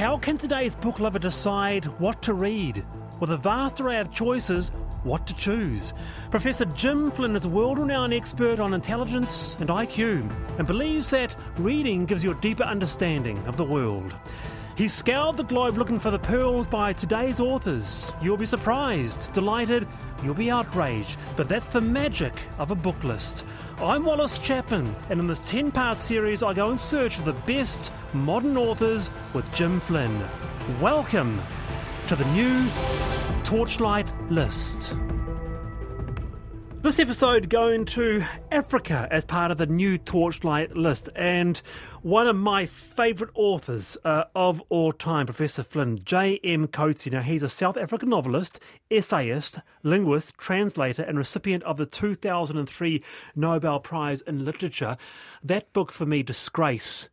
How can today's book lover decide what to read? With a vast array of choices, what to choose? Professor Jim Flynn is a world renowned expert on intelligence and IQ and believes that reading gives you a deeper understanding of the world. He's scoured the globe looking for the pearls by today's authors. You'll be surprised, delighted, you'll be outraged, but that's the magic of a book list. I'm Wallace Chapman, and in this 10 part series, I go in search of the best modern authors with Jim Flynn. Welcome to the new Torchlight List. This episode going to Africa as part of the new Torchlight list, and one of my favourite authors uh, of all time, Professor Flynn, J.M. Coetzee. Now, he's a South African novelist, essayist, linguist, translator, and recipient of the 2003 Nobel Prize in Literature. That book for me, Disgrace,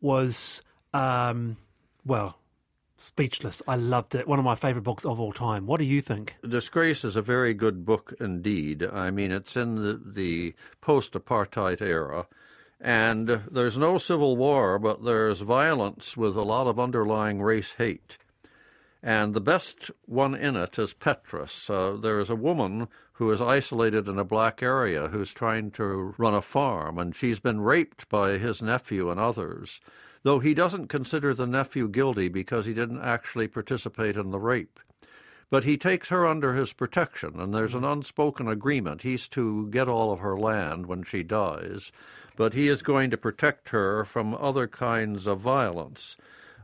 was, um, well, speechless. I loved it. One of my favourite books of all time. What do you think? Disgrace is a very good book indeed. I mean, it's in the, the post apartheid era, and there's no civil war, but there's violence with a lot of underlying race hate. And the best one in it is Petrus. Uh, there is a woman who is isolated in a black area who's trying to run a farm, and she's been raped by his nephew and others though he doesn't consider the nephew guilty because he didn't actually participate in the rape. But he takes her under his protection, and there's an unspoken agreement. He's to get all of her land when she dies, but he is going to protect her from other kinds of violence.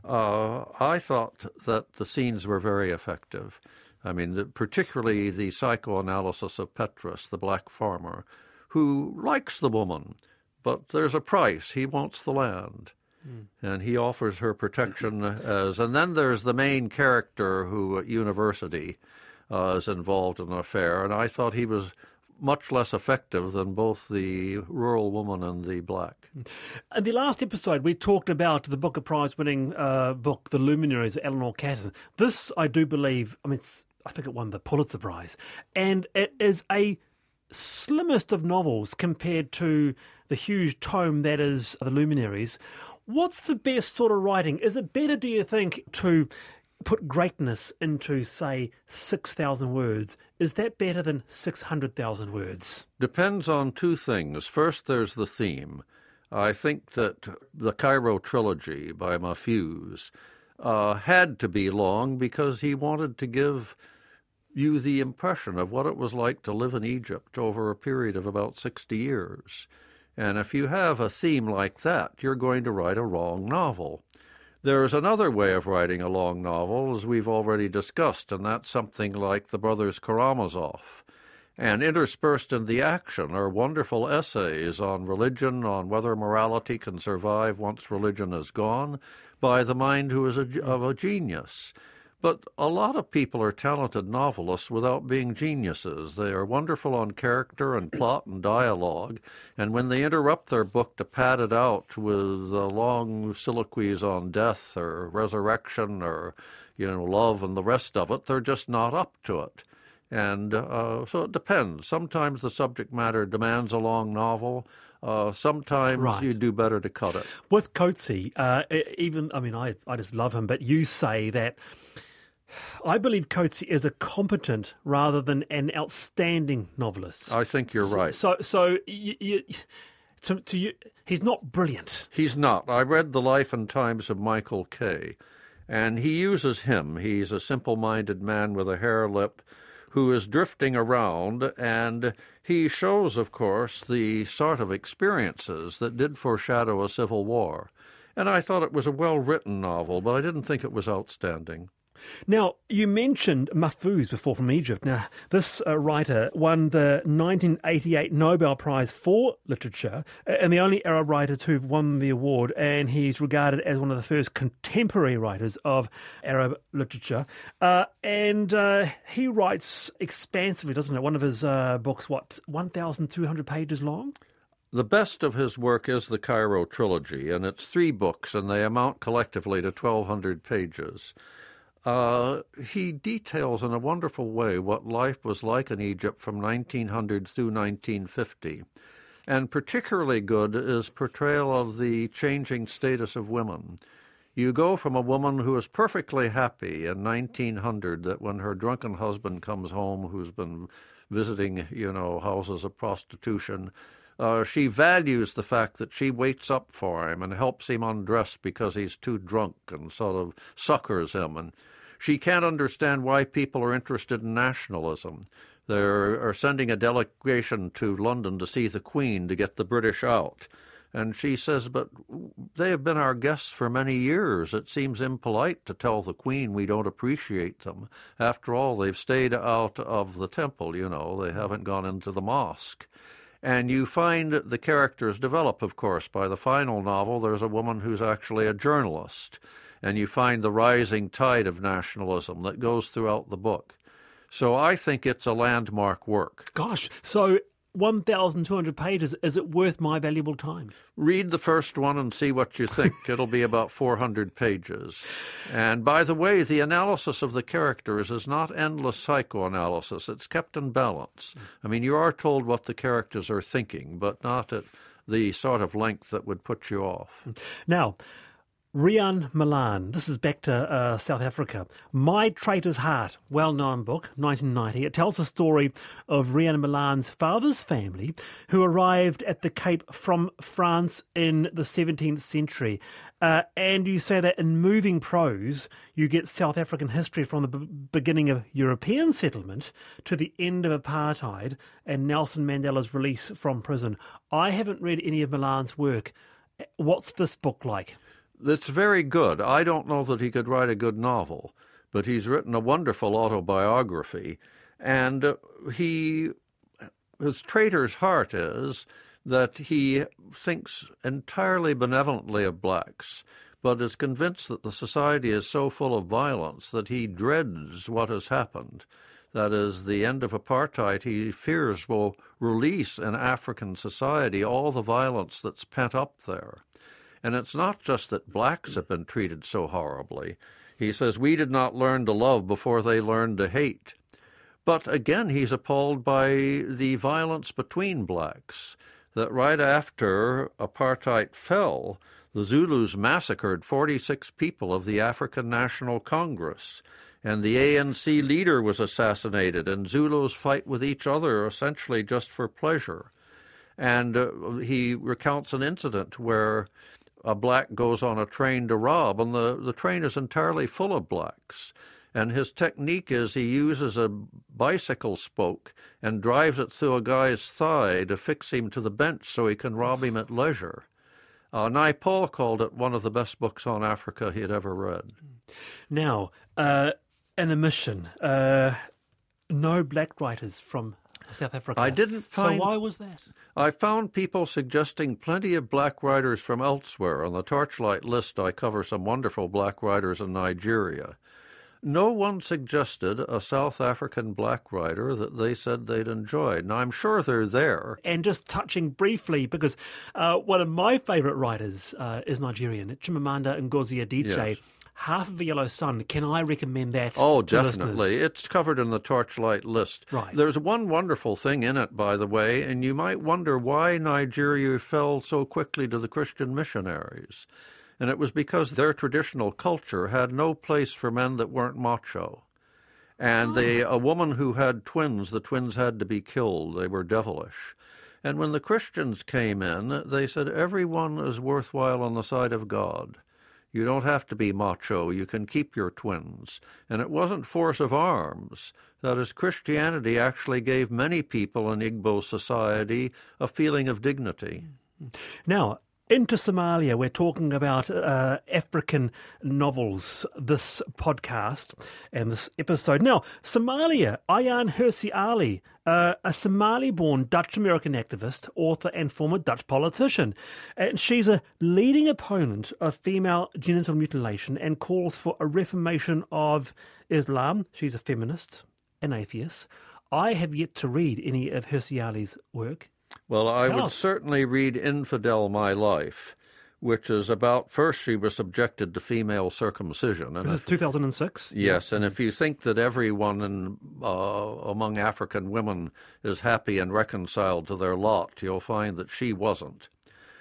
Uh, I thought that the scenes were very effective. I mean, the, particularly the psychoanalysis of Petrus, the black farmer, who likes the woman, but there's a price. He wants the land. Mm. And he offers her protection as, and then there's the main character who at university uh, is involved in an affair, and I thought he was much less effective than both the rural woman and the black. In the last episode, we talked about the Booker Prize winning uh, book, The Luminaries, of Eleanor Catton. This, I do believe, I mean, I think it won the Pulitzer Prize, and it is a slimmest of novels compared to the huge tome that is The Luminaries. What's the best sort of writing? Is it better, do you think, to put greatness into, say, 6,000 words? Is that better than 600,000 words? Depends on two things. First, there's the theme. I think that the Cairo trilogy by Mahfouz uh, had to be long because he wanted to give you the impression of what it was like to live in Egypt over a period of about 60 years. And if you have a theme like that, you're going to write a long novel. There's another way of writing a long novel, as we've already discussed, and that's something like The Brothers Karamazov. And interspersed in the action are wonderful essays on religion, on whether morality can survive once religion is gone, by the mind who is a, of a genius. But a lot of people are talented novelists without being geniuses. They are wonderful on character and plot and dialogue, and when they interrupt their book to pad it out with uh, long soliloquies on death or resurrection or you know love and the rest of it, they're just not up to it. And uh, so it depends. Sometimes the subject matter demands a long novel. Uh, sometimes Right. you do better to cut it. With Coetzee, uh, even, I mean, I, I just love him, but you say that I believe Coetzee is a competent rather than an outstanding novelist. I think you're right. So, so you, you, to, to you, he's not brilliant. He's not. I read the life and times of Michael K, and he uses him. He's a simple minded man with a hare lip who is drifting around, and he shows, of course, the sort of experiences that did foreshadow a civil war. And I thought it was a well written novel, but I didn't think it was outstanding. Now, you mentioned Mahfouz before from Egypt. Now, this uh, writer won the 1988 Nobel Prize for Literature and the only Arab writer to have won the award, and he's regarded as one of the first contemporary writers of Arab literature. Uh, and uh, he writes expansively, doesn't it? One of his uh, books, what, 1,200 pages long? The best of his work is the Cairo Trilogy, and it's three books, and they amount collectively to 1,200 pages. Uh, he details in a wonderful way what life was like in Egypt from 1900 through 1950. And particularly good is portrayal of the changing status of women. You go from a woman who is perfectly happy in 1900 that when her drunken husband comes home who's been visiting, you know, houses of prostitution, uh, she values the fact that she waits up for him and helps him undress because he's too drunk and sort of succors him. And she can't understand why people are interested in nationalism. They are sending a delegation to London to see the Queen to get the British out. And she says, But they have been our guests for many years. It seems impolite to tell the Queen we don't appreciate them. After all, they've stayed out of the temple, you know, they haven't gone into the mosque. And you find the characters develop, of course. By the final novel, there's a woman who's actually a journalist and you find the rising tide of nationalism that goes throughout the book. So I think it's a landmark work. Gosh, so 1,200 pages. Is it worth my valuable time? Read the first one and see what you think. It'll be about 400 pages. And by the way, the analysis of the characters is not endless psychoanalysis, it's kept in balance. I mean, you are told what the characters are thinking, but not at the sort of length that would put you off. Now, Rian Malan. this is back to uh, South Africa. My Traitor's Heart, well known book, 1990. It tells the story of Rian Malan's father's family who arrived at the Cape from France in the 17th century. Uh, and you say that in moving prose, you get South African history from the b- beginning of European settlement to the end of apartheid and Nelson Mandela's release from prison. I haven't read any of Malan's work. What's this book like? That's very good. I don't know that he could write a good novel, but he's written a wonderful autobiography. And uh, he, his traitor's heart is that he thinks entirely benevolently of blacks, but is convinced that the society is so full of violence that he dreads what has happened. That is, the end of apartheid, he fears will release in African society all the violence that's pent up there. And it's not just that blacks have been treated so horribly. He says, We did not learn to love before they learned to hate. But again, he's appalled by the violence between blacks. That right after apartheid fell, the Zulus massacred 46 people of the African National Congress, and the ANC leader was assassinated, and Zulus fight with each other essentially just for pleasure. And uh, he recounts an incident where a black goes on a train to rob, and the, the train is entirely full of blacks. And his technique is he uses a bicycle spoke and drives it through a guy's thigh to fix him to the bench so he can rob him at leisure. Uh, Naipaul called it one of the best books on Africa he had ever read. Now, uh, an omission. Uh, no black writers from South Africa. I didn't find. So why was that? I found people suggesting plenty of black writers from elsewhere. On the Torchlight list, I cover some wonderful black writers in Nigeria. No one suggested a South African black writer that they said they'd enjoyed. Now, I'm sure they're there. And just touching briefly, because uh, one of my favourite writers uh, is Nigerian, Chimamanda Ngozi Adichie. Yes. Half of a Yellow Sun. Can I recommend that? Oh, definitely. It's covered in the Torchlight list. Right. There's one wonderful thing in it, by the way, and you might wonder why Nigeria fell so quickly to the Christian missionaries. And it was because their traditional culture had no place for men that weren't macho. And they, ah. a woman who had twins, the twins had to be killed. They were devilish. And when the Christians came in, they said everyone is worthwhile on the side of God. You don't have to be macho. You can keep your twins. And it wasn't force of arms. That is, Christianity actually gave many people in Igbo society a feeling of dignity. Now, into Somalia, we're talking about uh, African novels this podcast and this episode. Now, Somalia, Ayaan Hirsi Ali, uh, a Somali born Dutch American activist, author, and former Dutch politician. And she's a leading opponent of female genital mutilation and calls for a reformation of Islam. She's a feminist, an atheist. I have yet to read any of Hirsi Ali's work. Well, I Tell would us. certainly read Infidel My Life, which is about first she was subjected to female circumcision. And if, 2006. yes, and if you think that everyone in, uh, among African women is happy and reconciled to their lot, you'll find that she wasn't.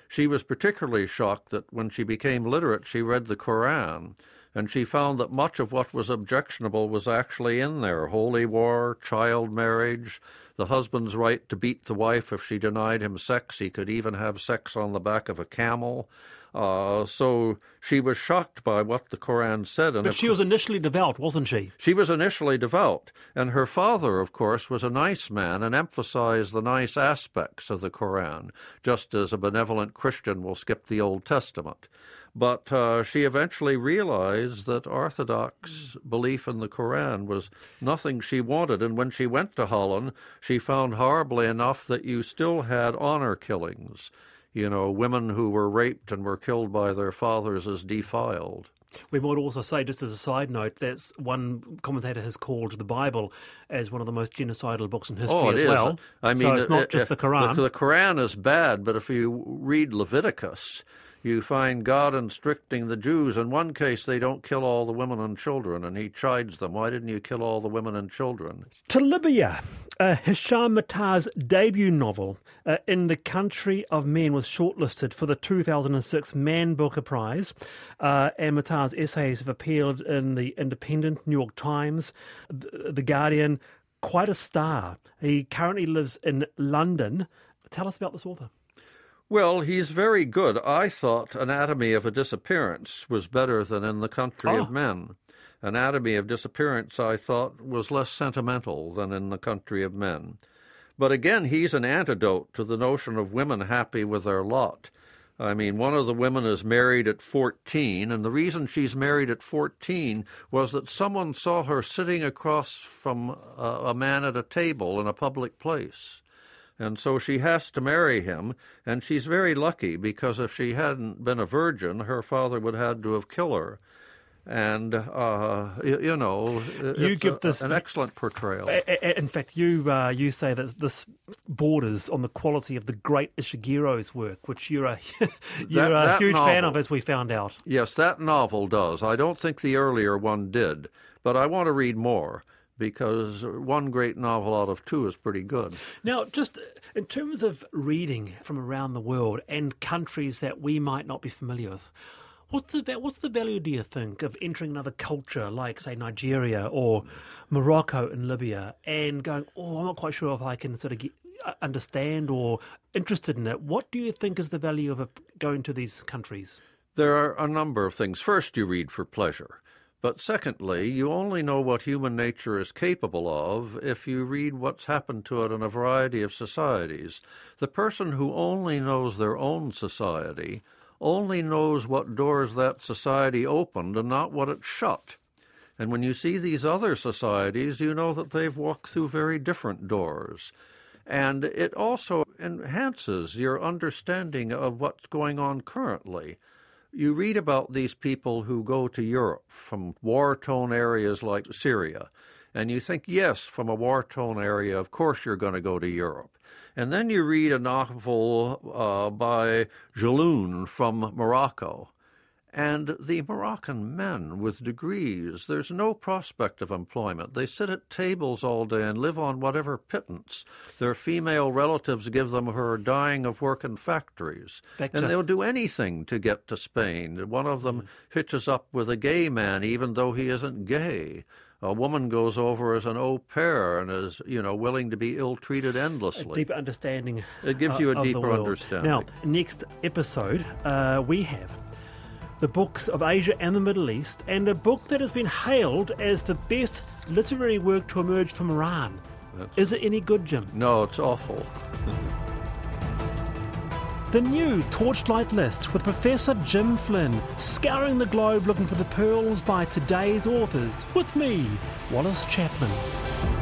She was particularly shocked that when she became literate, she read the Koran, and she found that much of what was objectionable was actually in there holy war, child marriage, the husband's right to beat the wife if she denied him sex. He could even have sex on the back of a camel. Uh, so she was shocked by what the Koran said. And But she was initially devout, wasn't she? she was initially devout, and her father, of course, was a nice man and emphasized the nice aspects of the Koran, just as a benevolent Christian will skip the Old Testament. But uh, she eventually realized that Orthodox belief in the Koran was nothing she wanted, and when she went to Holland, she found horribly enough that you still had honor killings. You know, women who were raped and were killed by their fathers as defiled. We might also say, just as a side note, that one commentator has called the Bible as one of the most genocidal books in history Oh, it as is. well. I mean, so it's not it- just it- the Quran. The, the Quran is bad, but if you read Leviticus, you find God instructing the Jews. In one case, they don't kill all the women and children, and he chides them. Why didn't you kill all the women and children? To Libya, uh, Hisham Matar's debut novel, uh, In the Country of Men, was shortlisted for the 2006 Man Booker Prize. Uh, and essays have appeared in The Independent, New York Times, the Guardian. Quite a star. He currently lives in London. Tell us about this author. Well, he's very good. I thought Anatomy of a Disappearance was better than In the Country Oh. of Men. Anatomy of Disappearance, I thought, was less sentimental than In the Country of Men. But again, he's an antidote to the notion of women happy with their lot. I mean, one of the women is married at 14, and the reason she's married at 14 was that someone saw her sitting across from a, a man at a table in a public place. And so she has to marry him, and she's very lucky because if she hadn't been a virgin, her father would have had to have killed her. And, uh, you, you know, You give a- this- an excellent portrayal. In fact, you uh, you say that this borders on the quality of the great Ishiguro's work, which you're a you're That- a huge fan of, as we found out. Yes, that novel does. I don't think the earlier one did, but I want to read more because one great novel out of two is pretty good. Now, just in terms of reading from around the world and countries that we might not be familiar with, what's the what's the value, do you think, of entering another culture like, say, Nigeria or Morocco and Libya, and going, oh, I'm not quite sure if I can sort of get, uh, understand or interested in it. What do you think is the value of a, going to these countries? There are a number of things. First, you read for pleasure. But secondly, you only know what human nature is capable of if you read what's happened to it in a variety of societies. The person who only knows their own society only knows what doors that society opened and not what it shut. And when you see these other societies, you know that they've walked through very different doors. And it also enhances your understanding of what's going on currently. You read about these people who go to Europe from war torn areas like Syria, and you think, yes, from a war torn area, of course you're going to go to Europe. And then you read a novel uh, by Jelloun from Morocco, and the Moroccan men with degrees, there's no prospect of employment. They sit at tables all day and live on whatever pittance their female relatives give them who are dying of work in factories. Back and they'll do anything to get to Spain. One of them hitches up with a gay man, even though he isn't gay. a woman goes over as an au pair and is, you know, willing to be ill-treated endlessly. A deeper understanding. It gives uh, you a deeper understanding. Now, next episode, uh, we have the books of Asia and the Middle East, and a book that has been hailed as the best literary work to emerge from Iran. Is it any good, Jim? No, it's awful. The new Torchlight List with Professor Jim Flynn, scouring the globe looking for the pearls by today's authors. With me, Wallace Chapman.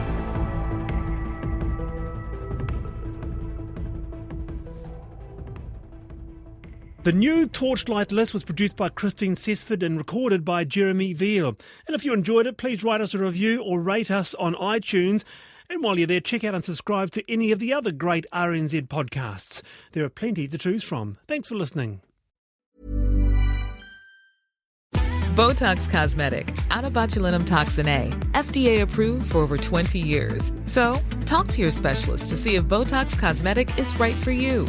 The new Torchlight List was produced by Christine Sesford and recorded by Jeremy Veal. And if you enjoyed it, please write us a review or rate us on iTunes. And while you're there, check out and subscribe to any of the other great RNZ podcasts. There are plenty to choose from. Thanks for listening. Botox Cosmetic, out of botulinum toxin A, FDA approved for over 20 years. So, talk to your specialist to see if Botox Cosmetic is right for you.